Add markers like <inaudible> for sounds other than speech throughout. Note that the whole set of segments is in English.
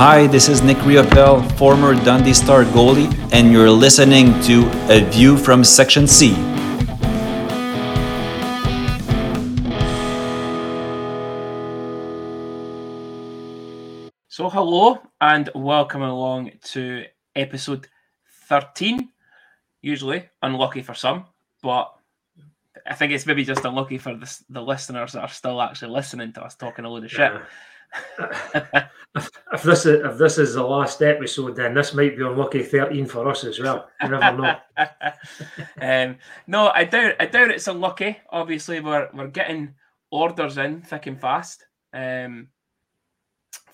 Hi, this is Nick Riopel, former Dundee Star goalie, and you're listening to A View from Section C. So, hello and welcome along to episode 13. Usually unlucky for some, but I think it's maybe just unlucky for the, the listeners that are still actually listening to us talking a load of shit. If this is if this is the last episode, then this might be unlucky thirteen for us as well. You never know. <laughs> um, no, I doubt I doubt it's unlucky. Obviously, we're we're getting orders in thick and fast um,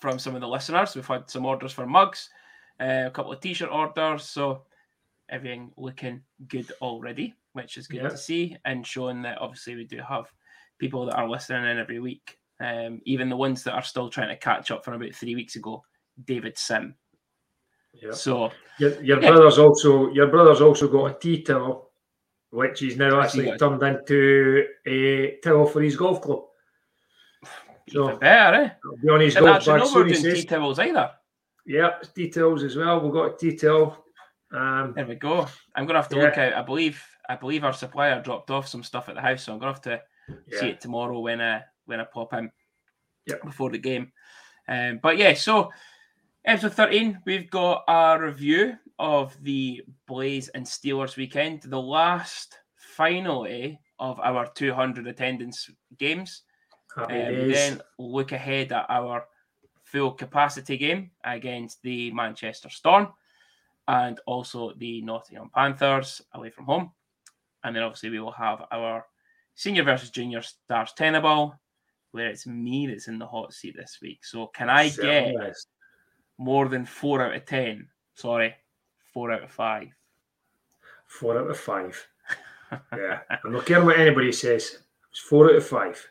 from some of the listeners. We've had some orders for mugs, uh, a couple of t-shirt orders, so everything looking good already, which is good yep. to see, and showing that obviously we do have people that are listening in every week um, even the ones that are still trying to catch up from about three weeks ago, David Sim. Yeah. So your, your yeah. brother's also your brother's also got a tea towel, which he's now actually turned into a towel for his golf club. So better, eh? Be on his golf bag soon. Tea towels either. Yeah, details as well. We've got a detail. Um, there we go. I'm gonna have to yeah. look out. I believe I believe our supplier dropped off some stuff at the house, so I'm gonna have to yeah. see it tomorrow when uh, when I pop in yep. before the game. Um, but yeah, so episode 13, we've got a review of the Blaze and Steelers weekend, the last finally of our 200 attendance games. Um, then look ahead at our full capacity game against the Manchester Storm and also the Nottingham Panthers away from home. And then obviously we will have our senior versus junior stars tenable where it's me that's in the hot seat this week. So can I get more than four out of ten? Sorry, four out of five. Four out of five. yeah, I'm not caring what anybody says. It's four out of five.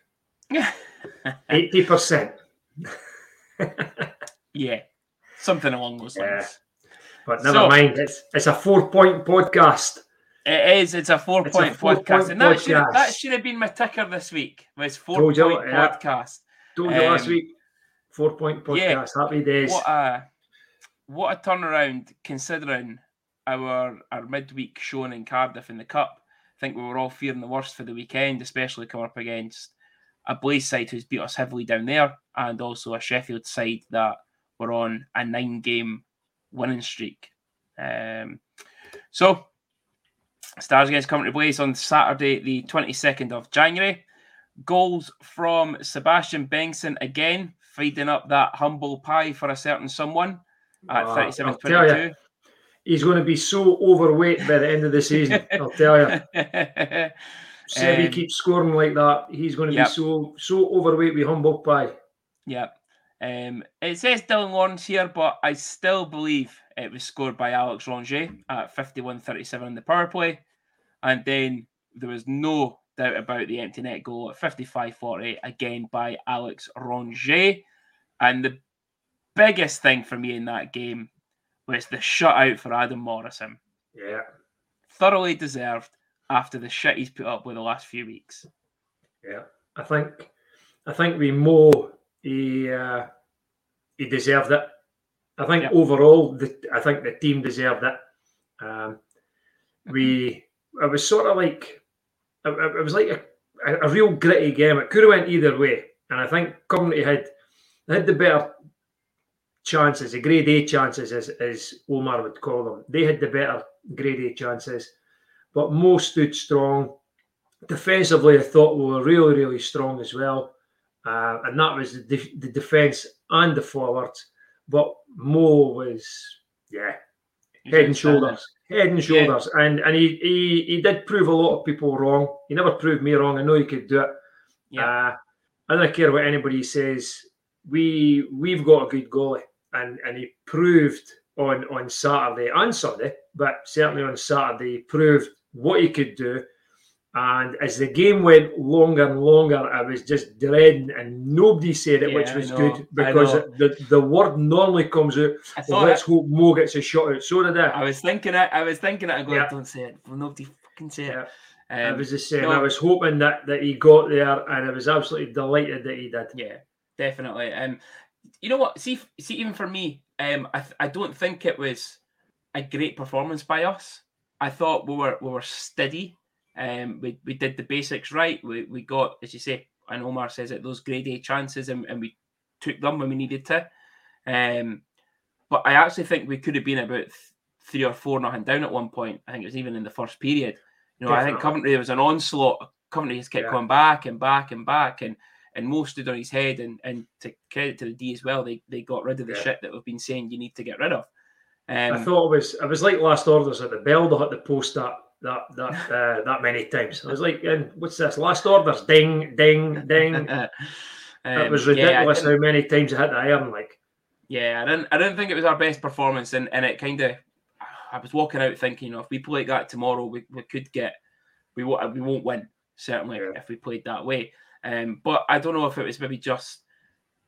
Yeah, <laughs> Eighty percent. yeah, something along those lines. Yeah. But never so, mind. It's it's a four point podcast. It is. It's a four it's point a four podcast, point and that should, that should have been my ticker this week. Was four Told point you, yeah. podcast. Told you um, last week. Four point podcast. Yeah, Happy days. What a what a turnaround considering our our midweek showing in Cardiff in the cup. I think we were all fearing the worst for the weekend, especially coming up against a Blaze side who's beat us heavily down there, and also a Sheffield side that were on a nine game winning streak. Um, so Stars against Coventry Blaze on Saturday, the 22nd of January. Goals from Sebastian Bengtsson again, feeding up that humble pie for a certain someone at 37 22. He's going to be so overweight by the end of the season, <laughs> I'll tell you. <laughs> Sebi um, keeps scoring like that. He's going to yep. be so so overweight with humble pie. Yeah. Um, it says Dylan Lawrence here, but I still believe it was scored by Alex Rongier at 51 37 in the power play. And then there was no doubt about the empty net goal at 55 40, again by Alex Rongier. And the biggest thing for me in that game was the shutout for Adam Morrison. Yeah. Thoroughly deserved after the shit he's put up with the last few weeks. Yeah. I think I think we more he uh, he deserved it. I think yep. overall, the, I think the team deserved it. Um, we, it was sort of like, it, it was like a, a, real gritty game. It could have went either way, and I think Coventry had had the better chances, the grade A chances, as, as Omar would call them. They had the better grade A chances, but most stood strong. Defensively, I thought we were really, really strong as well, uh, and that was the, def- the defence and the forwards. But Mo was, yeah, head and shoulders, head and shoulders, yeah. and and he, he he did prove a lot of people wrong. He never proved me wrong. I know he could do it. Yeah. Uh, I don't care what anybody says. We we've got a good goalie, and and he proved on on Saturday and Sunday, but certainly on Saturday, he proved what he could do. And as the game went longer and longer, I was just dreading, and nobody said it, yeah, which was good because the, the word normally comes out. Well, let's it, hope Mo gets a shot out. So did I. I was thinking it. I was thinking it. I go, yeah. don't say it. Well, nobody fucking say it. Um, I was just saying. No, I was hoping that that he got there, and I was absolutely delighted that he did. Yeah, definitely. And um, you know what? See, see, even for me, Um, I, I don't think it was a great performance by us. I thought we were we were steady. Um, we, we did the basics right. We, we got, as you say, and Omar says it, those grade A chances, and, and we took them when we needed to. Um, but I actually think we could have been about three or four nothing down at one point. I think it was even in the first period. You know, Definitely. I think Coventry there was an onslaught. Coventry has kept yeah. going back and back and back, and and Mo stood on his head. And and to credit to the D as well, they they got rid of the yeah. shit that we've been saying you need to get rid of. Um, I thought it was it was like last orders at the bell. They had the post that that that uh, that many times. I was like, what's this? Last orders, ding, ding, ding. <laughs> um, it was ridiculous yeah, how many times I had to iron. Like, yeah, I didn't I didn't think it was our best performance, and and it kind of I was walking out thinking, you know, if we play like that tomorrow, we, we could get we won't we won't win certainly yeah. if we played that way. Um, but I don't know if it was maybe just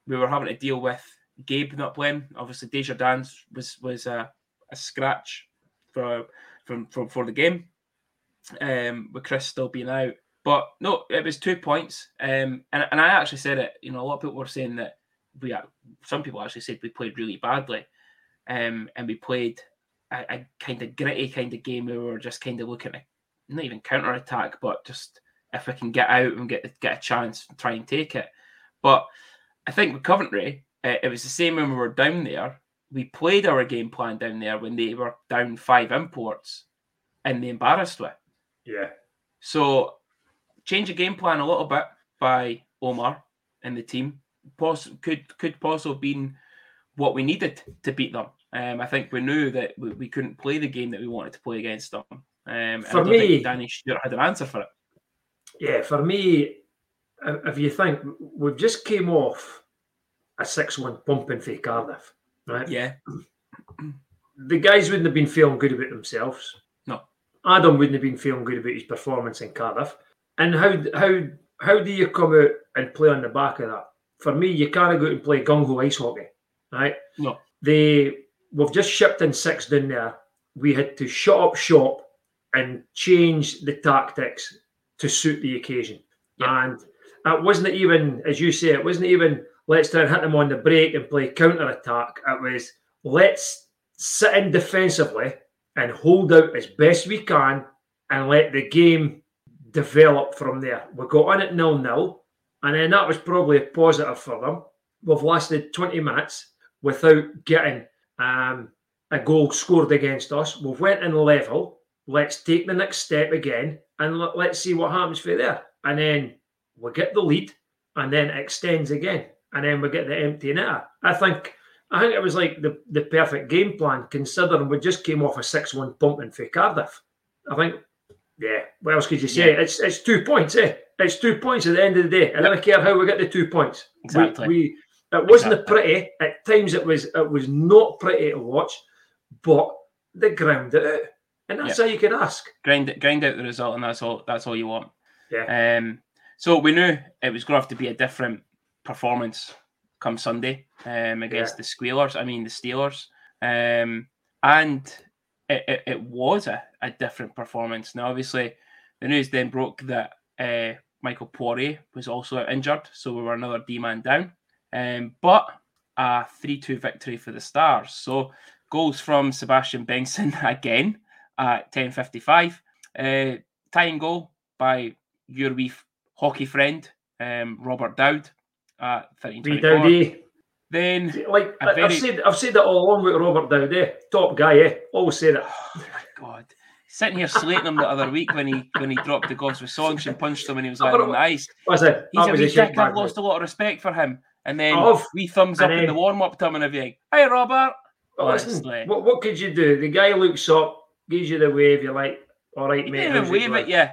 we were having to deal with Gabe not playing. Obviously, Desjardins was was a, a scratch for from for, for the game. Um, with Chris still being out, but no, it was two points. Um, and and I actually said it. You know, a lot of people were saying that we. Some people actually said we played really badly, um, and we played a, a kind of gritty kind of game where we were just kind of looking at not even counter attack, but just if we can get out and get get a chance, try and take it. But I think with Coventry, uh, it was the same when we were down there. We played our game plan down there when they were down five imports, and they embarrassed with. Yeah. So change the game plan a little bit by Omar and the team. Poss- could could possibly have been what we needed to beat them. Um, I think we knew that we, we, couldn't play the game that we wanted to play against them. Um, for me, Danny Stewart had an answer for it. Yeah, for me, if you think we've just came off a six-one pumping for Cardiff, right? Yeah. The guys wouldn't have been feeling good about themselves. Adam wouldn't have been feeling good about his performance in Cardiff. And how how how do you come out and play on the back of that? For me, you can't go out and play gung ho ice hockey, right? No. They we've just shipped in six down there. We had to shut up shop and change the tactics to suit the occasion. Yep. And it wasn't even, as you say, it wasn't even let's try and hit them on the break and play counter attack. It was let's sit in defensively and hold out as best we can and let the game develop from there. We got on at nil nil, and then that was probably a positive for them. We've lasted 20 minutes without getting um, a goal scored against us. We've went in level. Let's take the next step again and let's see what happens for there. And then we get the lead and then it extends again. And then we get the empty net. I think I think it was like the, the perfect game plan considering we just came off a 6-1 pumping for Cardiff. I think yeah, what else could you say? Yeah. It's it's two points, eh? It's two points at the end of the day. I don't care how we get the two points. Exactly. We, we it wasn't exactly. pretty. At times, it was it was not pretty to watch, but they ground it out, and that's yep. all you can ask. Grind grind out the result, and that's all. That's all you want. Yeah. Um. So we knew it was going to have to be a different performance come Sunday um, against yeah. the Squealers. I mean the Steelers. Um, and it, it, it was a, a, different performance. Now, obviously, the news then broke that uh, Michael Poirier was also injured, so we were another D man down. Um, but a 3 2 victory for the Stars. So goals from Sebastian Benson <laughs> again at 10.55. Uh, tying goal by your wee hockey friend, um, Robert Dowd at 13.24. Then, like very... I've said, I've said that all along with Robert Dowd, eh? top guy, eh? Always said it. Oh my god, sitting here slating him the other week when he when he dropped the gloves with songs and punched him and he was lying on the ice. Was it? He's a wee dick. I've lost a lot of respect for him. And then oh, we thumbs up then, in the warm up to him and everything. Hey, Robert. Well, listen, what, what could you do? The guy looks up, gives you the wave. You're like, all right, he mate. Didn't wave at you.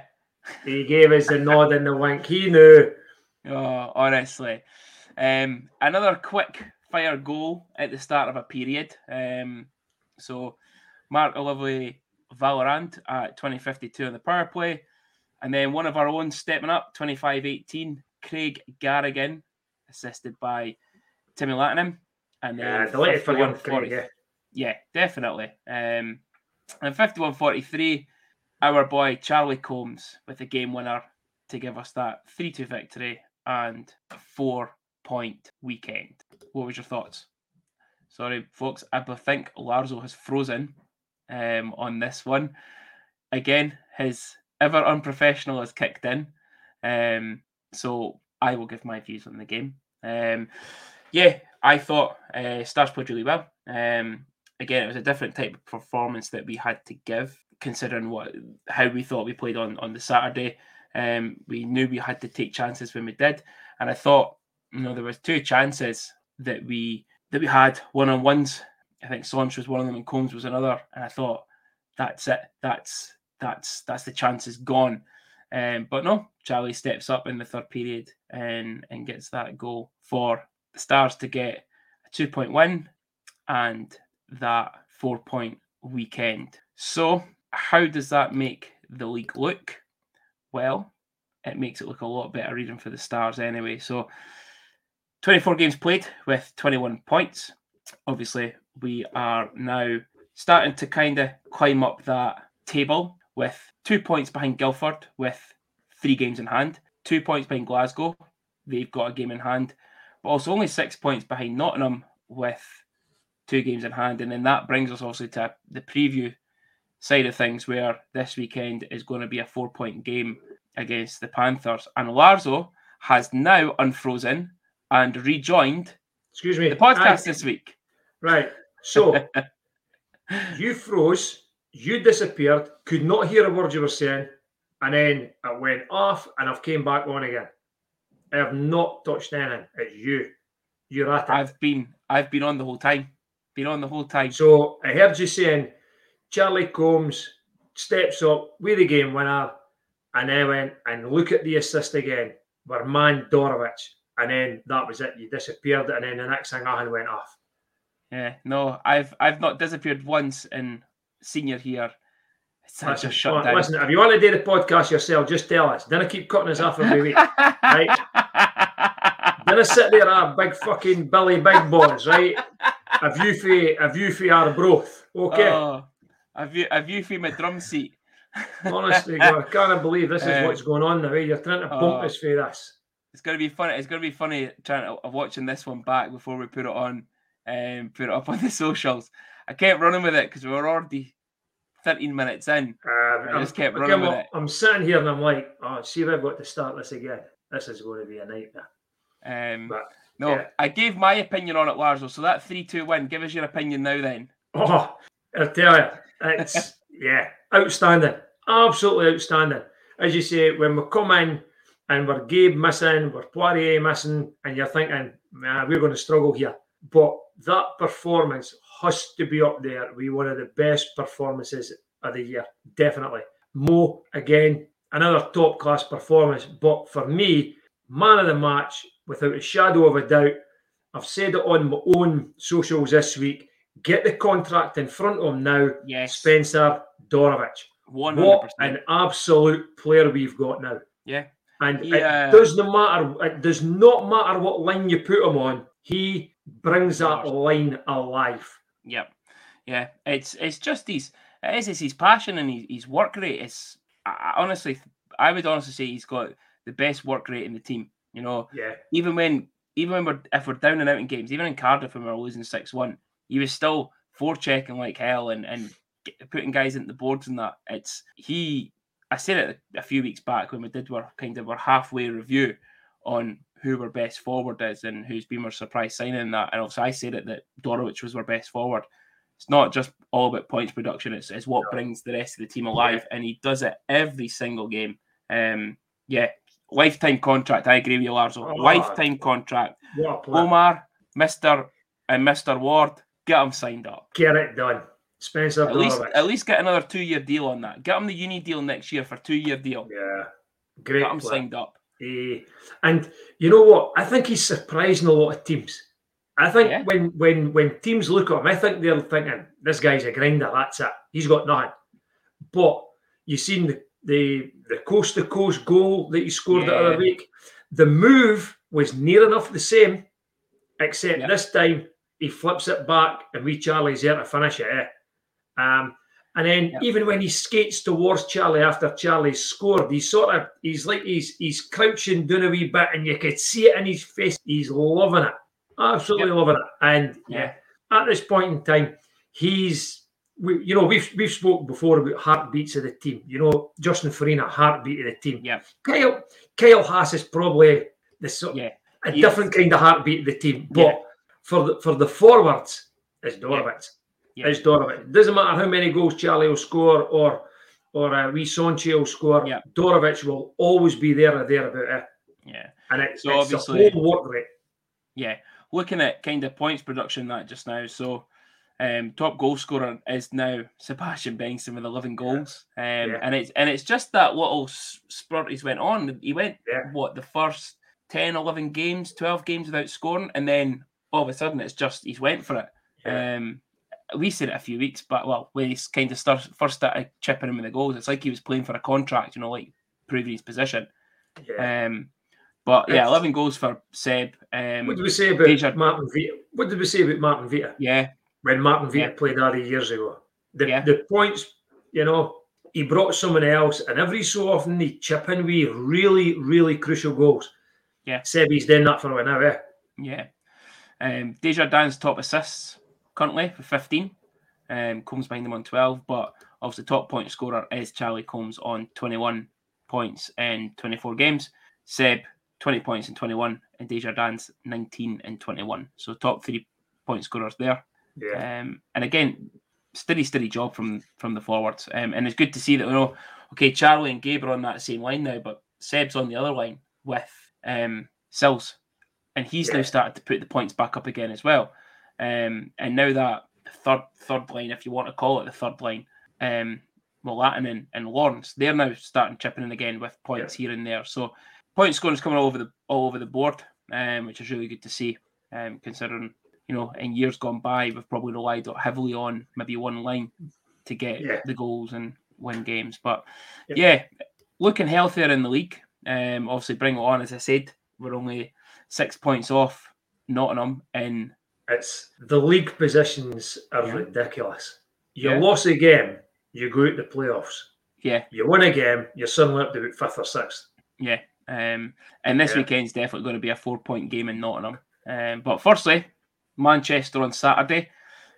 He gave us the nod and the wink. He knew. Oh, honestly. Um, another quick fire goal at the start of a period. Um, so Mark Olivier Vallerand at 2052 on the power play. And then one of our own stepping up, 25 18, Craig Garrigan assisted by Timmy Latinum. And then yeah, delighted for young Craig, yeah. yeah, definitely. Um, and 51-43, our boy Charlie Combs with the game winner to give us that 3-2 victory and four point weekend. What was your thoughts? Sorry, folks. I think Larzo has frozen um, on this one. Again, his ever unprofessional has kicked in. Um, so I will give my views on the game. Um, yeah, I thought uh, Stars played really well. Um, again, it was a different type of performance that we had to give, considering what how we thought we played on on the Saturday. Um, we knew we had to take chances when we did, and I thought you know there was two chances that we that we had one on ones. I think Saunch was one of them and Combs was another, and I thought that's it. That's that's that's the chances gone. Um, but no, Charlie steps up in the third period and and gets that goal for the Stars to get a two point win and that four point weekend. So, how does that make the league look? Well, it makes it look a lot better even for the Stars anyway. So, 24 games played with 21 points. Obviously, we are now starting to kind of climb up that table with two points behind Guildford with three games in hand, two points behind Glasgow. They've got a game in hand, but also only six points behind Nottingham with two games in hand. And then that brings us also to the preview side of things, where this weekend is going to be a four point game against the Panthers. And Larzo has now unfrozen and rejoined Excuse me. the podcast I, this week. Right. So <laughs> you froze, you disappeared, could not hear a word you were saying, and then I went off and I've came back on again. I have not touched anything. It's you. You're at it. I've been I've been on the whole time. Been on the whole time. So I heard you saying Charlie Combs steps up with the game winner, and then went and look at the assist again. man Dorowicz. And then that was it. You disappeared, and then the next thing I went off. Yeah, no, I've I've not disappeared once in senior here. It's listen, just shut down. Listen, if you want to do the podcast yourself, just tell us. Then I keep cutting us off every week, right? <laughs> then I sit there, a big fucking Billy Big Boys, right? A view for a view for our broth, okay? Oh, a view a view for my drum seat. <laughs> Honestly, God, I can't believe this is uh, what's going on now. You're trying to bump uh, us for this. It's gonna be funny. It's gonna be funny trying to watching this one back before we put it on and um, put it up <laughs> on the socials. I kept running with it because we were already 13 minutes in. Uh, I just kept running with it. I'm sitting here and I'm like, oh, see if I've got to start this again. This is going to be a nightmare. Um, but, no, yeah. I gave my opinion on it, Larzo. So that 3 2 win, give us your opinion now then. Oh, I'll tell you, it's, yeah, outstanding. Absolutely outstanding. As you say, when we come in and we're Gabe missing, we're Poirier missing, and you're thinking, man, we're going to struggle here. But that performance has to be up there with one of the best performances of the year, definitely. Mo, again, another top class performance. But for me, man of the match, without a shadow of a doubt, I've said it on my own socials this week. Get the contract in front of him now, yes. Spencer Dorowicz. 100%. What an absolute player we've got now. Yeah. And yeah. it uh, doesn't matter. It does not matter what line you put him on. He brings that line alive. Yep. Yeah. It's it's just his it is it's his passion and his, his work rate. Is I, honestly I would honestly say he's got the best work rate in the team. You know, yeah. Even when even when we're if we're down and out in games, even in Cardiff when we're losing six one, he was still forechecking like hell and and putting guys into the boards and that. It's he. I said it a few weeks back when we did our kind of our halfway review on who our best forward is and who's been our surprise signing that. And also I said it that Dorowicz was our best forward. It's not just all about points production, it's, it's what brings the rest of the team alive. And he does it every single game. Um, yeah, lifetime contract. I agree with you, Larzo. Oh, lifetime contract. Omar, Mr. and Mr. Ward, get him signed up. Get it done. Spencer at least, at least get another two year deal on that. Get him the uni deal next year for two year deal. Yeah, great. Get him signed up. Uh, and you know what? I think he's surprising a lot of teams. I think yeah. when when when teams look at him, I think they're thinking this guy's a grinder. That's it. He's got nothing. But you've seen the the, the coast to coast goal that he scored yeah. the other week. The move was near enough the same, except yeah. this time he flips it back and we Charlie's there to finish it. Eh? Um, and then yep. even when he skates towards Charlie after Charlie's scored, he's sort of he's like he's he's crouching down a wee bit, and you could see it in his face. He's loving it, absolutely yep. loving it. And yeah, at this point in time, he's we, you know, we've we've spoken before about heartbeats of the team. You know, Justin Faryna, heartbeat of the team. Yeah. Kyle Kyle Haas is probably the sort Yeah. a He different kind of heartbeat of the team. But Yeah. For the for the forwards, it's Dorowicz. Yeah. It's Dorowicz. Doesn't matter how many goals Charlie will score or or uh, Wee will score. Yeah. Dorowicz will always be there or thereabout it. Yeah. And it's, So it's the obviously- whole work rate. Yeah. Looking at kind of points production that just now. So um top goal scorer is now Sebastian Bengtsson with 11 goals. Um Yeah. and it's and it's just that little spurt he's went on. He went Yeah. what the first 10 11 games, 12 games without scoring and then all of a sudden it's just he's went for it. Yeah. Um we said it a few weeks but Well, when he's kind of start, first started chipping him in with the goals, it's like he was playing for a contract, you know, like proving his position. yeah. Um, but yeah, eleven goals for Seb. Um, what did we say about Martin Vita? What did we say about Martin Vita yeah, when Martin Vita Yeah. played Ari years ago? The, Yeah. the points, you know, he brought someone else, and every so often he chip in with really, really crucial goals. Yeah. Sebi's done that for a while now, eh? yeah. Um, Desjardins top assists currently for fifteen. Um, Combs behind him on twelve, but obviously top point scorer is Charlie Combs on twenty-one points in twenty-four games. Seb twenty points in twenty-one, and Desjardins nineteen and twenty-one. So top three point scorers there. Yeah. Um, and again, steady, steady job from from the forwards. Um, and it's good to see that you know, okay, Charlie and Gabe are on that same line now, but Seb's on the other line with um, Sills, and he's now started to put the points back up again as well. Um, and now that third third line, if you want to call it the third line, um, Latin and, and Lawrence, they're now starting chipping in again with points here and there. So point scoring is coming all over the all over the board, um, which is really good to see. Um, considering you know in years gone by we've probably relied heavily on maybe one line to get Yeah. the goals and win games. But yeah, looking healthier in the league. Um, obviously bring it on as I said, we're only six points off Nottingham in It's the league positions are Yeah. ridiculous. You Yeah. lost a game, you go out the playoffs. yeah You win a game, you're suddenly up to about fifth or sixth. Yeah. Um, and this Yeah. weekend's definitely going to be a four point game in Nottingham. Um, but firstly, Manchester on Saturday.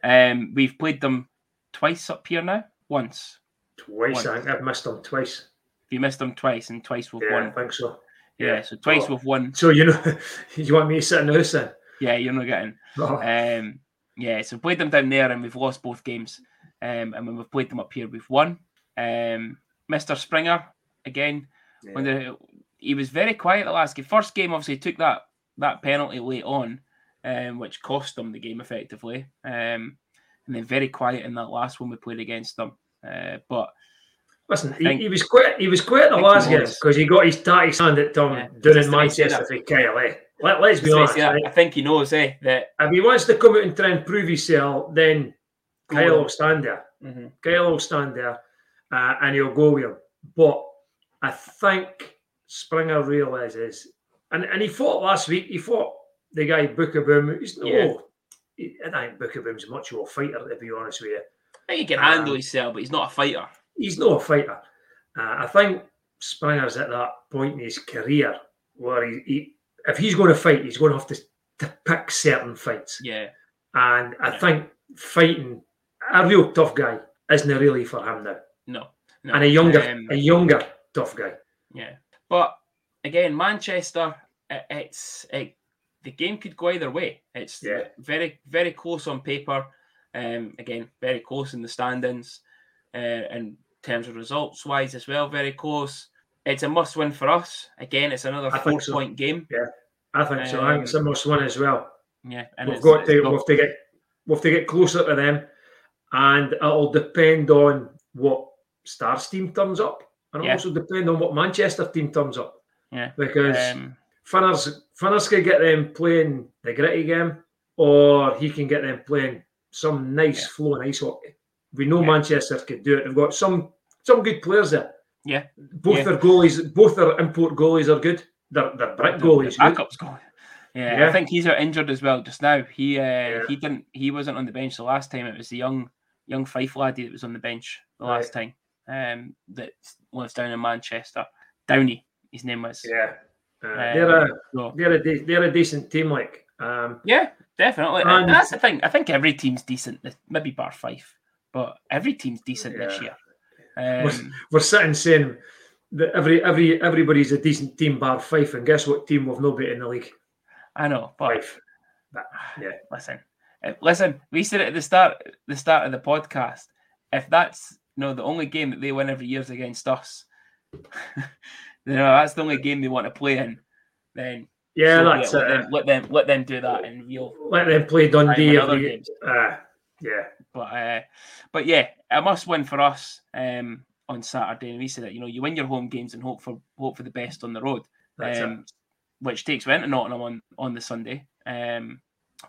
Um, we've played them twice up here now. Once. Twice, Once. I think I've missed them twice. You missed them twice, and twice we've Yeah, I won. think so. Yeah, yeah. so twice Oh. we've won. So you know, <laughs> you want me to sit in the house then? Yeah, you're not getting. Oh, Um, yeah, so played them down there, and we've lost both games. Um, and when we've played them up here, we've won. Um, Mr. Springer again. when the, he was very quiet the last game. First game, obviously, he took that that penalty late on, um, which cost them the game effectively. Um, and then very quiet in that last one we played against them. Uh, but Listen, he, he was quite he was quiet the last game because he got his tatty sand at Tom Yeah. in to make sure Manchester for Kyle. Eh? Let, let's be honest. right? I think he knows, eh, that If he wants to come out and try and prove himself, then Go Kyle on. will stand there. Mhm. Kyle will stand there uh, and he'll go with him. But I think Springer realizes, and, and he fought last week, he fought the guy Bookaboom. He's no, Yeah. he, I think Bookaboom's much of a fighter, to be honest with you. I think he can Um, handle himself, but he's not a fighter. He's not a fighter. Uh, I think Springer's at that point in his career where he, he if he's going to fight, he's going to have to, to pick certain fights. Yeah, And I Yeah. think fighting a real tough guy isn't really for him now. no. no. And a younger, Um, a younger tough guy. Yeah, but again, Manchester, i- it's it, the game could go either way. It's Yeah. very very close on paper. Um, again, very close in the standings, uh, in terms of results wise as well. Very close. It's a must win for us. Again, it's another I four so. point game. Yeah, I think so. I think it's a Um, must win as well. Yeah, and We've got to, got- we've to get, we've to get closer to them, and it'll depend on what Stars team turns up, and Yeah. also depend on what Manchester team turns up. Yeah. because um, Finners Finners can get them playing the gritty game, or he can get them playing some nice Yeah. flowing ice hockey. We know Yeah. Manchester could do it. They've got some some good players there. Yeah. Both Yeah. their goalies, both their import goalies are good. Their their brick goalies backup's going. Yeah, Yeah. I think he's out injured as well just now. He uh, he didn't he wasn't on the bench the last time. It was the young young Fife laddie that was on the bench the last time. Um, that lives down in Manchester. Downey, his name was. Yeah, uh, Um, they're a so, they're a de- they're a decent team. Like Um, yeah, definitely. And, that's the thing. I think every team's decent. Maybe bar five, but every team's decent yeah. this year. Um, we're, we're, sitting saying that every every everybody's a decent team bar Fife, and guess what team we've no beat in the league? I know, but, but yeah. <sighs> Listen, uh, listen. We said it at the start, the start of the podcast. If that's you know the only game that they win every year is against us, <laughs> you know that's the only game they want to play in. Then yeah, so that's let, uh, them, let them let them do that, and we'll let them play Dundee. Other games. Uh, yeah, but uh, but yeah, a must win for us um, on Saturday. And we said that you know you win your home games and hope for hope for the best on the road, um, which takes me into Nottingham on on the Sunday. Um,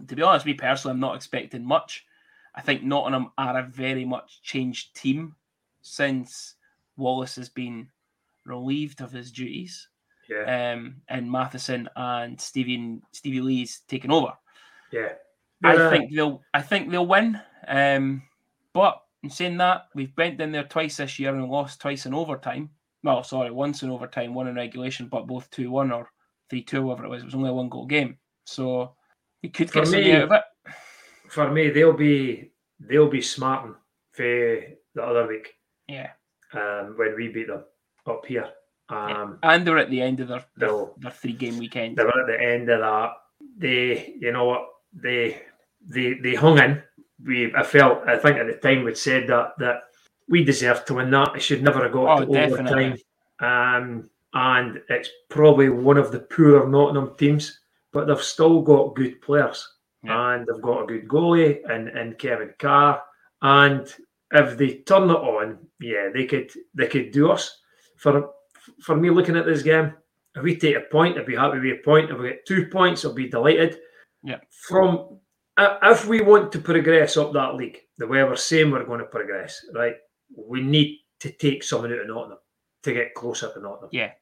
to be honest, me personally, I'm not expecting much. I think Nottingham are a very much changed team since Wallace has been relieved of his duties. Yeah. Um, and Matheson and Stevie Stevie Lee's taken over. Yeah. I think they'll I think they'll win. Um, but in saying that, we've went in there twice this year and lost twice in overtime. Well, sorry, once in overtime, one in regulation, but both 2 1 or 3 2, whatever it was. It was only a one goal game. So we could get something out of it. For me, they'll be they'll be smarting for the other week. Yeah. Um, when we beat them up here. Um, yeah. And they're at the end of their, their, their three game weekend. They're at the end of that. They, you know what, they they they hung in. We I felt I think at the time we'd said that that we deserved to win that. It should never have got oh, to overtime. Um, and it's probably one of the poorer Nottingham teams, but they've still got good players. Yeah. And they've got a good goalie and, and Kevin Carr. And if they turn it on, yeah, they could they could do us. For for me looking at this game, if we take a point, I'd be happy with a point. If we get two points, I'll be delighted. Yeah. From if we want to progress up that league, the way we're saying we're going to progress, right, we need to take someone out of Nottingham to get closer to Nottingham. Yeah,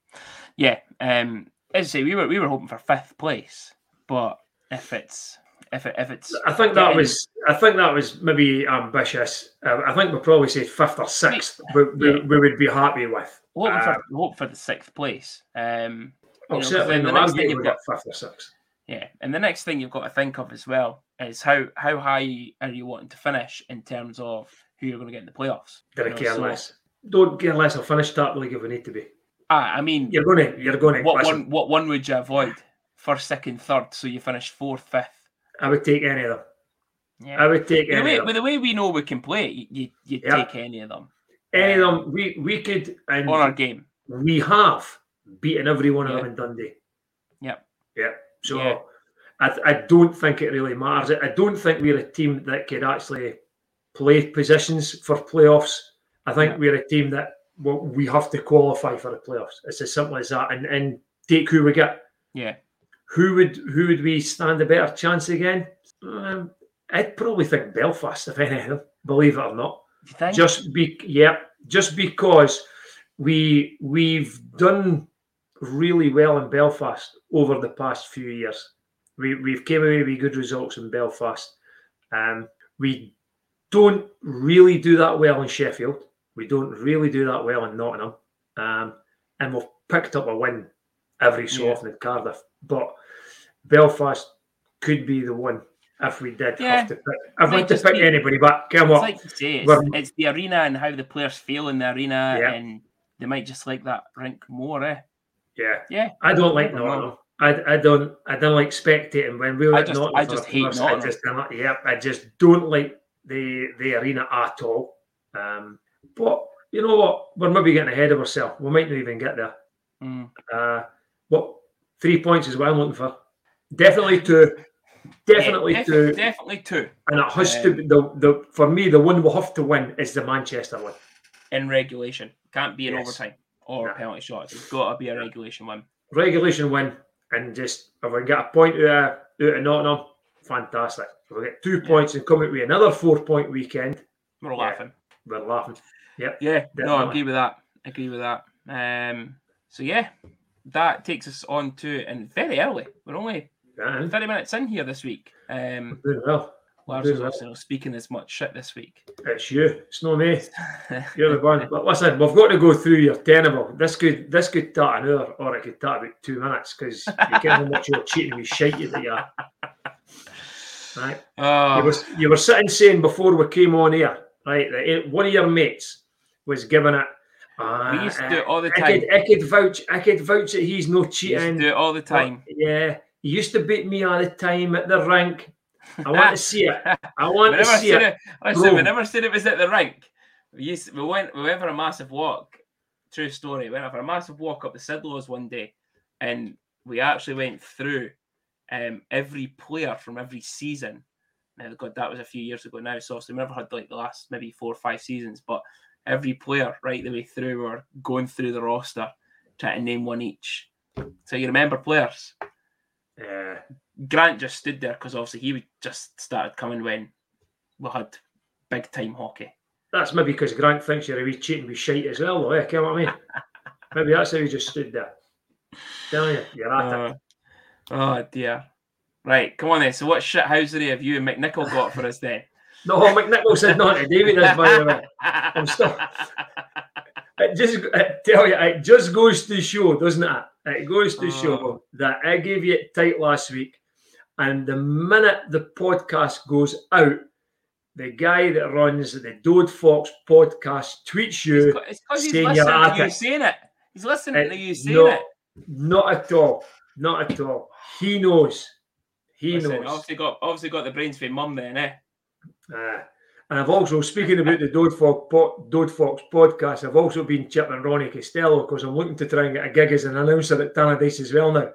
yeah. Um, as I say, we were we were hoping for fifth place, but if it's if it, if it's, I think that was I think that was maybe ambitious. Uh, I think we'll probably say fifth or sixth. We, we, yeah. we would be happy with. Hope, uh, for, hope for the sixth place. Um, oh, know, certainly the next thing you've got fifth or sixth. Yeah, and the next thing you've got to think of as well is how how high are you wanting to finish in terms of who you're going to get in the playoffs? Did I care so, less? Don't care less. I'll finish top league if we need to be. Ah, I mean, you're going to you're going to. What listen. one? What one would you avoid? First, second, third, so you finish fourth, fifth. I would take any of them. Yeah. I would take with any. The way, of them. With the way we know we can play, you you yeah. take any of them. Any of them, we we could and on our game. We have beaten every one of them in Dundee. Yep. Yeah. So. Yeah I, I don't think it really matters. I don't think we're a team that could actually play positions for playoffs. I think yeah. we're a team that well, we have to qualify for the playoffs. It's as simple as that. And and take who we get. Yeah. Who would who would we stand a better chance again? Um, I'd probably think Belfast, if anything, believe it or not. Just be yeah, just because we we've done really well in Belfast over the past few years. We, we've came away with good results in Belfast. Um, we don't really do that well in Sheffield. We don't really do that well in Nottingham. Um, and we've picked up a win every so yeah. often in Cardiff. But Belfast could be the one if we did yeah. have to pick. I've had to pick be, anybody, but come on. Like say, it's, it's, the arena and how the players feel in the arena, yeah. and they might just like that rink more, eh? Yeah, yeah. I don't like Nottingham. I, I don't I don't like spectating when we were I just, I just hate course, I just yep I just don't like the the arena at all. Um, but you know what? We're maybe getting ahead of ourselves. We might not even get there. Mm. Uh, what three points is what I'm looking for. Definitely two. Definitely yeah, two. Definitely two. And it has um, to be the, the for me the one we'll have to win is the Manchester one. In regulation. Can't be in yes. overtime or penalty shots. It's got to be a regulation win. Regulation win and just if we get a point out of, out of Nottingham, fantastic. If we get two yeah. points and come out with another four point weekend, we're yeah, laughing. We're laughing. Yep. Yeah. Definitely. No, I agree with that. I agree with that. Um. So yeah, that takes us on to and very early. We're only yeah. thirty minutes in here this week. Um. Doing well. Lars is also speaking as much shit this week. It's you. It's not me. <laughs> You're the one. But listen, we've got to go through your tenable. This could this could take an hour, or it could take about two minutes because you can't how much you're cheating with shite that you are. right? Oh, You, were, you were sitting saying before we came on here, right? That one of your mates was giving it. Uh, we used to do it all the I time. could, I could vouch. I could vouch that he's no We used to cheating. do it all the time. Yeah, he used to beat me all the time at the rink. I want to <laughs> see it. I want to see it. it. Listen, we Bro. never said it was at the rink. We used we went we went for a massive walk. True story. We went for a massive walk up the Sidlaws one day, and we actually went through um, every player from every season. Now, God, that was a few years ago now, so obviously we never had like the last maybe four or five seasons, but every player right the way through, we were going through the roster, trying to name one each. So you remember players. Yeah. Grant just stood there because obviously he would just started coming when we had big time hockey. That's maybe because Grant thinks you're a wee cheating with shite as well, though. Eh? You know what I mean? <laughs> maybe that's how he just stood there. Telling you, you're at it. Uh, oh dear. Right, come on then. So what shithousery have you and McNichol got for us then? <laughs> No, McNichol said not to David is by the way. <laughs> I'm still. It just tell you, it just goes to show, doesn't it? It goes to show Oh. that I gave you it tight last week, and the minute the podcast goes out, the guy that runs the Dode Fox podcast tweets you. It's because he's saying you're listening at to you it. saying it. He's listening Uh, to you saying no, it. Not at all. Not at all. He knows. He Listen, knows. obviously got obviously got the brains for mum then, eh? Uh, and I've also, speaking about the Dode Fox, po- Dode Fox podcast, I've also been chipping Ronnie Costello because I'm looking to try and get a gig as an announcer at Tannadice as well now.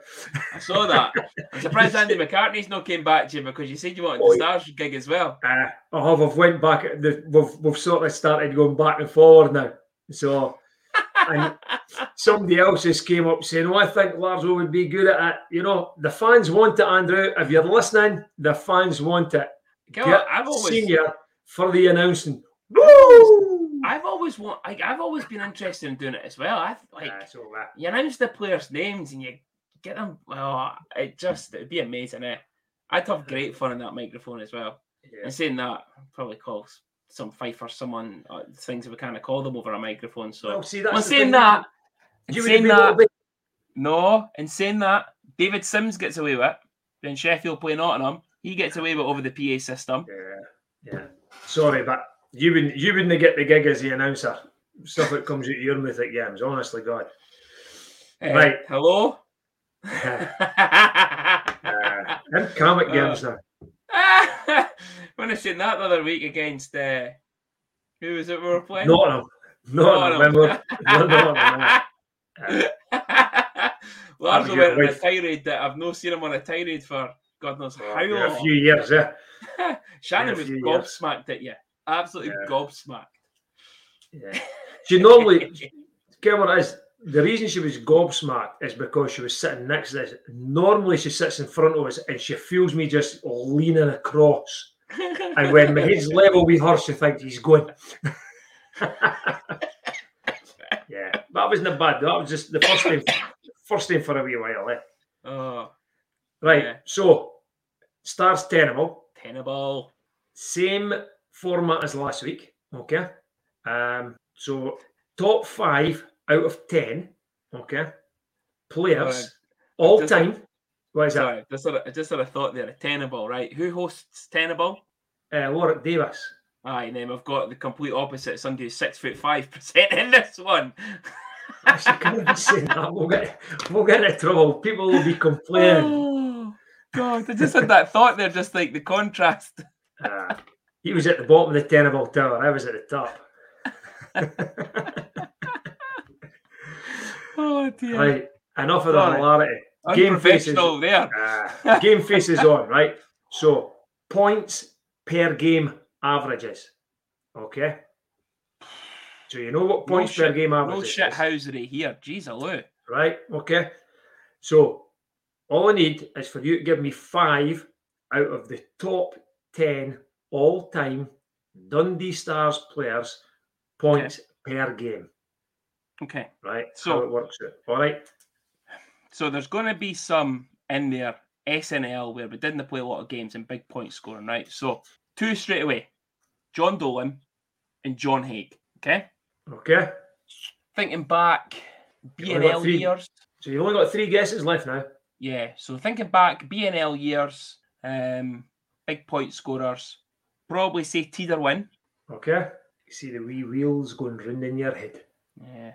I saw that. I'm surprised Andy McCartney's not came back to you because you said you wanted Oh, the stars gig as well. Uh, I have, I've went back, the, we've, we've sort of started going back and forward now. So, and <laughs> somebody else just came up saying, Oh, I think Larzo would be good at it. You know, the fans want it, Andrew. If you're listening, the fans want it. Get I've always senior for the announcing. Woo! I've always want I, I've always been interested in doing it as well. I like so, uh, you announce the players' names and you get them. Well, it just it'd be amazing, eh? I'd have great fun on that microphone as well. yeah. And saying that, I'll probably call some fife or someone uh, things that we kind of call them over a microphone. So, Well, see, that's well, saying thing. that, and You would saying be a little that, bit- no, and saying that, David Sims gets away with it. Then Sheffield play Nottingham, he gets away with it over the PA system. Yeah, yeah. Sorry, but you wouldn't you wouldn't get the gig as the announcer. Stuff that comes out of your mouth at games, honestly, God. Uh, Right. Hello. <laughs> <laughs> Uh, and comic Uh, games now. when I seen that the other week against uh, who was it we were playing? Nottingham. Nottingham. Remember? Nottingham, yeah. Lars went on a tirade that I've not seen him on a tirade for God knows how Yeah, long. a few years, eh? Shannon was years. gobsmacked at you. Absolutely Yeah. gobsmacked. Yeah. She normally, <laughs> get what it is. The reason she was gobsmacked is because she was sitting next to us. Normally, she sits in front of us and she feels me just leaning across. And when my head's <laughs> level with her, she thinks he's going. <laughs> yeah, that wasn't bad. That was just the first time, first time for a wee while. Eh? oh, Right. Yeah. So, stars tenable, tenable. same format as last week. Okay. Um. So, top five out of ten. Okay. Players all Just- time. What is that? Just sort of, I just sort of thought there. Tenable, right? Who hosts Tenable? Uh, Warwick Davis. Aye, and then we've got the complete opposite. Somebody who's six foot five percent in this one. Actually, can't be saying that. We'll get we'll get in trouble. People will be complaining. <laughs> God! I just had that thought there, just like the contrast. <laughs> Uh, he was at the bottom of the tenable tower. I was at the top. <laughs> Oh dear! right. Enough of the Sorry. hilarity. Game faces. There. Uh, game faces on, right? So points per game averages. Okay. So you know what No points per shit- game No averages shit is, housery here. Jeez, aloo. right? Okay. So all I need is for you to give me five out of the top ten all-time Dundee Stars players points per game. Okay. Right? So- how it works out. All right. So there's going to be some in there SNL where we didn't play a lot of games and big point scoring, right? So two straight away, John Dolan and John Haig. Okay, Okay. thinking back, You've only got BNL three. years. So you've only got three guesses left now. Yeah, so thinking back, BNL years, um, big point scorers. Probably say Teeder win. Okay. You see the wee wheels going round in your head. Yeah.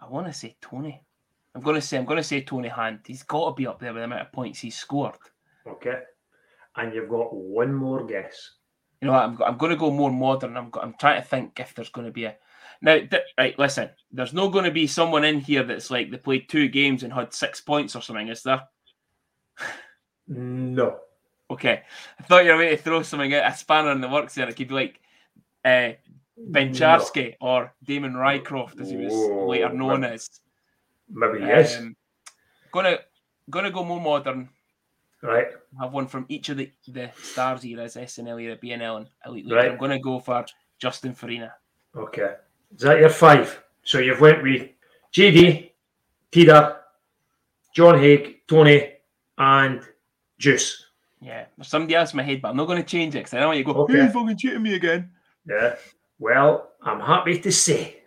I want to say Tony. I'm going to say I'm going to say Tony Hand. He's got to be up there with the amount of points he's scored. Okay. And you've got one more guess. You know, what, I'm I'm going to go more modern. I'm I'm trying to think if there's going to be a now. Th- right, listen. There's not going to be someone in here that's like they played two games and had six points or something. Is there? No. Okay, I thought you were going to throw something out, a spanner in the works there. It could be like uh, Bencharski or Damon Rycroft, as he was Whoa, later known but- as. Maybe yes. Um, gonna gonna go more modern. right. Have one from each of the, the stars eras, SNL era, BNL, and Elite League. Right. I'm gonna go for Justin Farina. Okay. Is that your five? So you've went with JD, Tida, John Haig, Tony, and Juice. Yeah, somebody else in my head, but I'm not going to change it because I don't want you to go, Okay. "Hey, you fucking cheating me again. Yeah. Well, I'm happy to say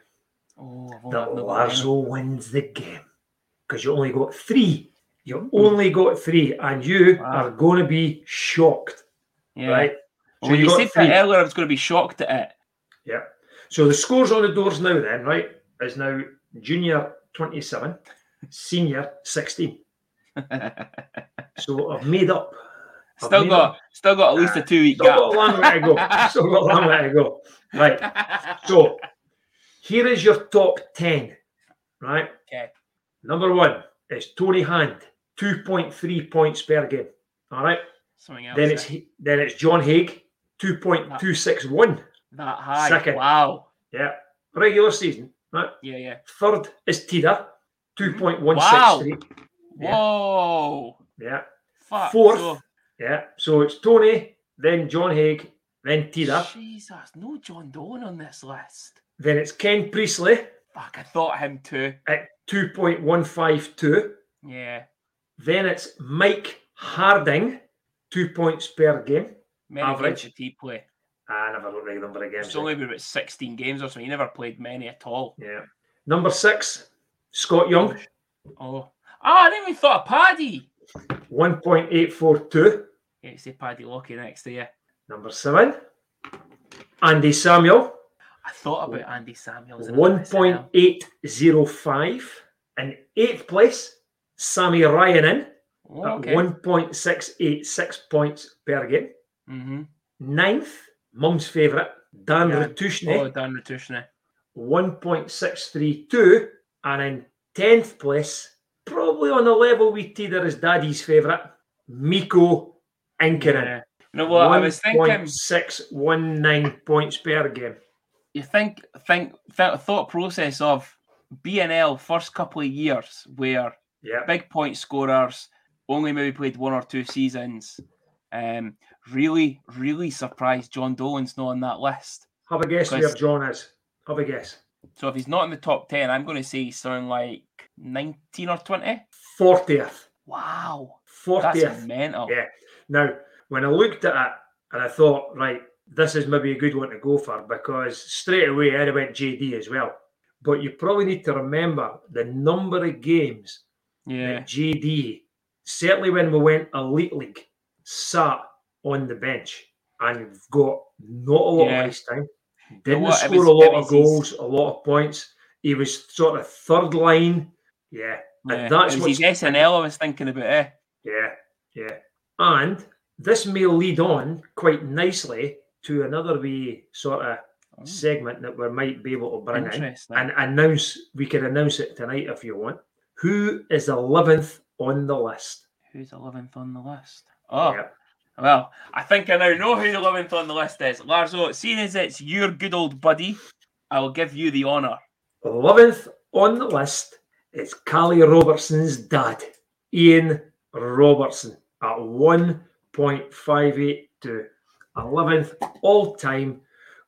Oh, that I've not got any. Larzo wins the game because you only got three. You mm. only got three, and you Wow. are going to be shocked, Yeah. right? Well, when you said that earlier, I was going to be shocked at it. Yeah. So the scores on the doors now, then, right, is now junior 27, senior 16. <laughs> So I've made up. I've still made got, up. still got at least a two week Still got a long way to go. Still got a long way to go. Right. So here is your top 10. Right. Okay. Number one is Tony Hand, 2.3 points per game. All right. Something else. Then eh? it's then it's John Haig, 2.261. that high. second. Wow. Yeah. Regular season. Right. Yeah, yeah. Third is Tida, 2.163. Wow. Yeah. Whoa. Yeah. Fuck. Fourth. So, Yeah. So it's Tony, then John Haig, then Tida. Jesus, no John Dolan on this list. Then it's Ken Priestley Fuck, I thought him too. at 2.152. Yeah. Then it's Mike Harding, two points per game. Many Average. games did he play? Ah, I never looked at the number games. It's only been about 16 games or something. He never played many at all. Yeah. Number six, Scott Young, Oh. Ah, I didn't even thought of Paddy. 1.842. Yeah, you say Paddy Lockie next to you. Number seven, Andy Samuel, I thought about Andy Samuels. in this 1.805. In eighth place, Sammy Ryanin Oh, at 1.686 points per game. Mm-hmm. Ninth, mum's favourite, Dan Yeah. Ratushny, Oh, Dan Ratushny. 1.632. And in 10th place, probably on the level with Teeter as daddy's favourite, Mikko Inkinen. Yeah. You know what? I was thinking. 1.619 points per game. You think, think, th- thought process of BNL first couple of years where Yeah. big point scorers only maybe played one or two seasons. Um, really, really surprised John Dolan's not on that list. Have a guess Because- where John is. Have a guess. So if he's not in the top ten, I'm going to say he's something like 19 or 20. 40th. Wow, 40th. that's mental. Yeah. Now, when I looked at it and I thought, right, this is maybe a good one to go for because straight away I went JD as well. But you probably need to remember the number of games Yeah, that JD, certainly when we went Elite League, sat on the bench and got not a lot Yeah. of ice time. Didn't what, it score was- a lot of goals, a lot of points. He was sort of third line. Yeah. yeah. And that's it was his what's- SNL I was thinking about. Eh? Yeah, yeah. And this may lead on quite nicely to another wee sort of Oh, segment that we might be able to bring in and announce. We can announce it tonight if you want. Who is eleventh on the list? Who's 11th on the list? Oh, Yeah. well, I think I now know who 11th on the list is. Larzo, seeing as it's your good old buddy, I will give you the honour. Eleventh on the list is Callie Robertson's dad, Ian Robertson, at 1.58 to Eleventh all time,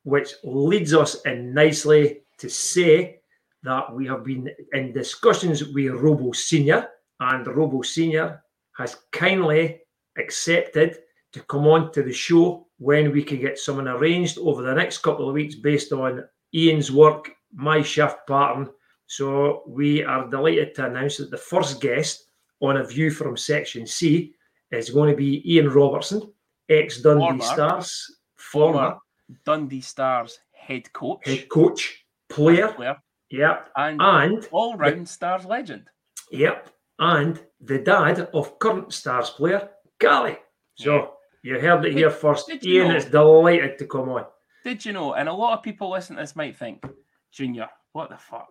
which leads us in nicely to say that we have been in discussions with Robo Senior, and Robo Senior has kindly accepted to come on to the show when we can get someone arranged over the next couple of weeks based on Ian's work, my shift pattern. So we are delighted to announce that the first guest on a view from Section C is going to be Ian Robertson. ex Dundee Stars, former, former, Dundee Stars head coach, head coach, player, player. Yep. And, and all round Stars legend. Yep. And the dad of current Stars player, Gally. So you heard it here first. Ian know, is delighted to come on. Did you know? And a lot of people listening to this might think, Junior, what the fuck?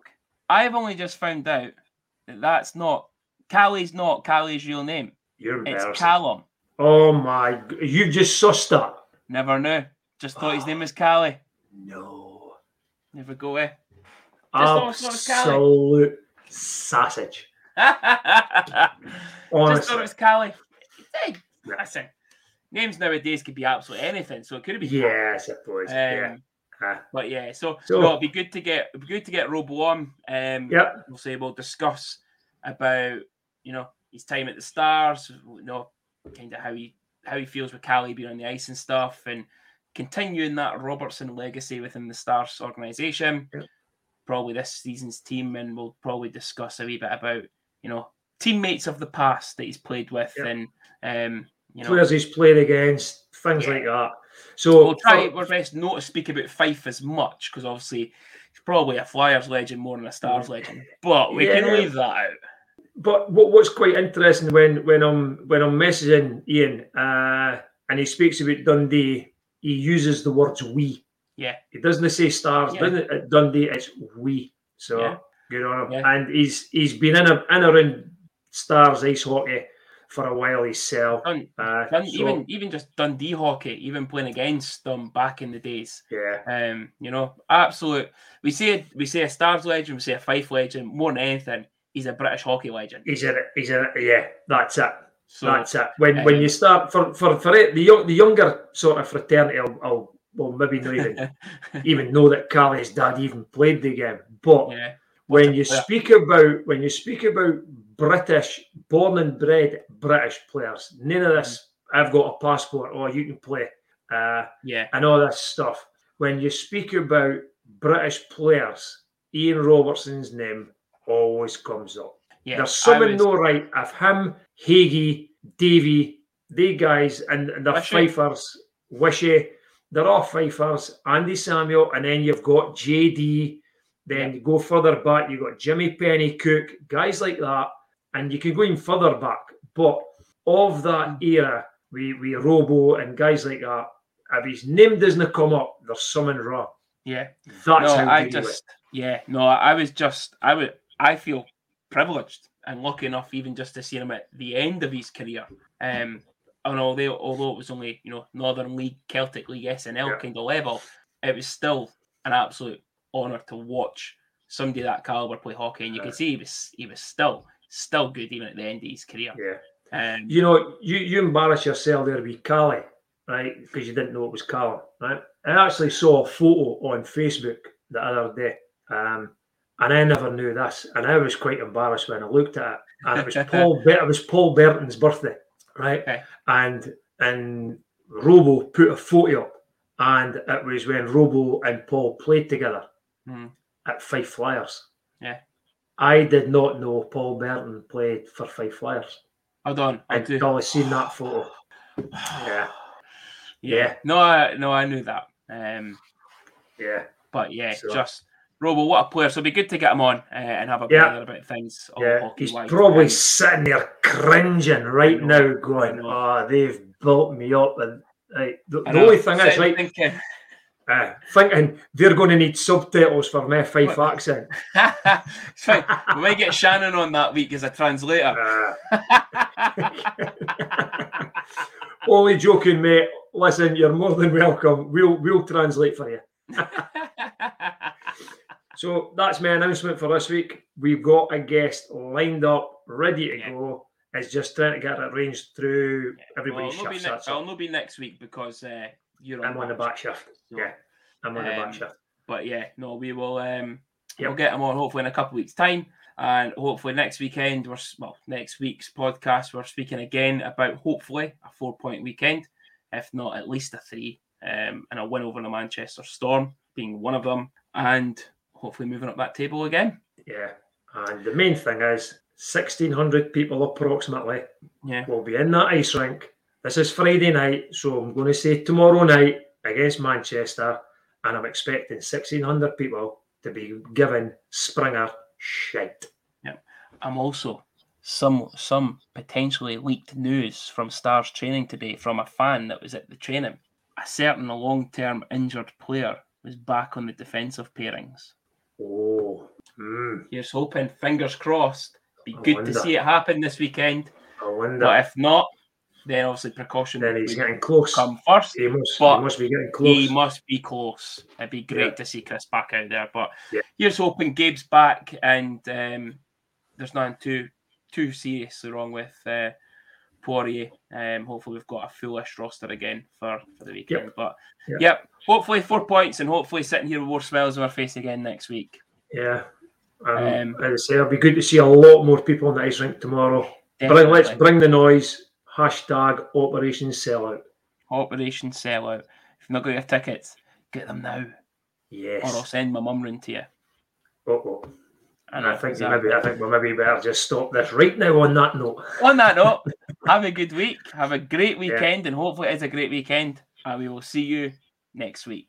I've only just found out that that's not Callie's not Callie's real name. You're it's Callum. Oh my! You just sussed that. Never knew. Just thought his name was Callie. No. Never go away. Absolute sausage. <laughs> Honestly. Just thought it was Callie. Hey, listen, names nowadays could be absolutely anything, so it could have been. Yeah, I suppose. Um, yeah. But yeah, so, so no, it'll be good to get it'd be good to get Robo on. Um, yeah, we'll say we'll discuss about you know his time at the Stars, you know, kind of how he how he feels with Callie being on the ice and stuff, and continuing that Robertson legacy within the Stars organization. Yep. Probably this season's team, and we'll probably discuss a wee bit about you know teammates of the past that he's played with, yep. and um, you know players he's played against, things yeah. like that. So we'll try for, our best not to speak about Fife as much because obviously he's probably a Flyers legend more than a Stars legend, but we yeah. can leave that out. But what, what's quite interesting when when I'm when I'm messaging Ian uh, and he speaks about Dundee, he uses the words "we." Yeah, he doesn't say Stars, yeah. doesn't it? Dundee, it's "we." So yeah. good on him. Yeah. And he's he's been in a in around Stars ice hockey for a while himself. Dun, uh, Dun, so, even even just Dundee hockey, even playing against them back in the days. Yeah. Um, you know, absolute. We say we say a Stars legend, we say a Fife legend. More than anything, he's a British hockey legend. He's a he's a yeah. That's it. So, that's it. When um, when you start for for for it, the young the younger sort of fraternity, I'll, I'll well maybe not even <laughs> even know that Callie's dad even played the game, but. Yeah. When you speak about when you speak about British, born and bred British players. None of this, I've got a passport, or oh, you can play. Uh, yeah. And all this stuff. When you speak about British players, Ian Robertson's name always comes up. Yeah, There's something was... no right of him, Hagee, Davy, they guys, and, and the. Fifers, Wishy, they're all Fifers, Andy Samuel, and then you've got JD. Then yeah. you go further back, you've got Jimmy Pennycook, guys like that and you can go even further back. But of that era, we we Robo and guys like that, if his name doesn't come up, there's something wrong. Yeah, that's no, I just yeah no, I was just I would I feel privileged and lucky enough even just to see him at the end of his career. Um, and although although it was only you know Northern League, Celtic League, SNL yeah. kind of level, it was still an absolute honour to watch somebody that caliber play hockey, and you yeah. can see he was he was still still good even at the end of his career. Yeah. Um, you know, you, you embarrass yourself there with Cali, right? Because you didn't know it was Callum, right? I actually saw a photo on Facebook the other day, um, and I never knew this, and I was quite embarrassed when I looked at it. And it was <laughs> Paul, it was Paul Berton's birthday, right? Okay. And and Robo put a photo up, and it was when Robo and Paul played together mm. at Fife Flyers. Yeah. I did not know Paul Berton played for Fife Flyers. I don't. I I'd only seen that photo. Yeah. Yeah. No, I no, I knew that. Um, yeah. But yeah, so. just Robo, what a player. So it'd be good to get him on uh, and have a yeah. Bit about things. Yeah, he's probably sitting there cringing right now, going, "Oh, they've built me up." And like, the, the only thing is, right, thinking, uh, thinking they're going to need subtitles for my Fife accent. <laughs> fine. We might get Shannon on that week as a translator. Uh, <laughs> only joking, mate. Listen, you're more than welcome. We'll we'll translate for you. <laughs> so that's my announcement for this week. We've got a guest lined up, ready to yeah. go. It's just trying to get it arranged through yeah. everybody's well, shifts. Ne- I'll not be next week because uh, you're on. I'm on the back shift. So, yeah, I'm on um, the back shift. But yeah, no, we will. Um, yep. We'll get them on hopefully in a couple of weeks' time, and hopefully next weekend, we're well, next week's podcast, we're speaking again about hopefully a four-point weekend, if not at least a three, um, and a win over the Manchester Storm being one of them, and hopefully moving up that table again. Yeah, and the main thing is 1,600 people approximately yeah. will be in that ice rink this is Friday night, so I'm going to say tomorrow night against Manchester, and I'm expecting 1,600 people to be given Springer shite. Yeah, I'm also some some potentially leaked news from Stars training today from a fan that was at the training. A certain long-term injured player was back on the defensive pairings. Oh, mm. here's hoping. Fingers crossed. Be I good wonder. to see it happen this weekend. I wonder. But if not, then obviously precaution. Then he's getting close. Come first. He must, he must be getting close. He must be close. It'd be great yeah. to see Chris back out there. But yeah. here's hoping Gabe's back and um, there's nothing too too seriously wrong with uh, Poirier. Um, hopefully we've got a foolish roster again for, for the weekend. Yep. But yep. yep, hopefully four points and hopefully sitting here with more smiles on our face again next week. Yeah. Um, um, as I say, it'll be good to see a lot more people on the ice rink tomorrow. Bring, let's bring the noise. Hashtag Operation Sellout. Operation Sellout. If you've not got your tickets, get them now. Yes. Or I'll send my mum round to you. Oh, oh. And I, think exactly. maybe I think we maybe better just stop this right now on that note. <laughs> On that note, have a good week. Have a great weekend, yeah. and hopefully it is a great weekend. And we will see you next week.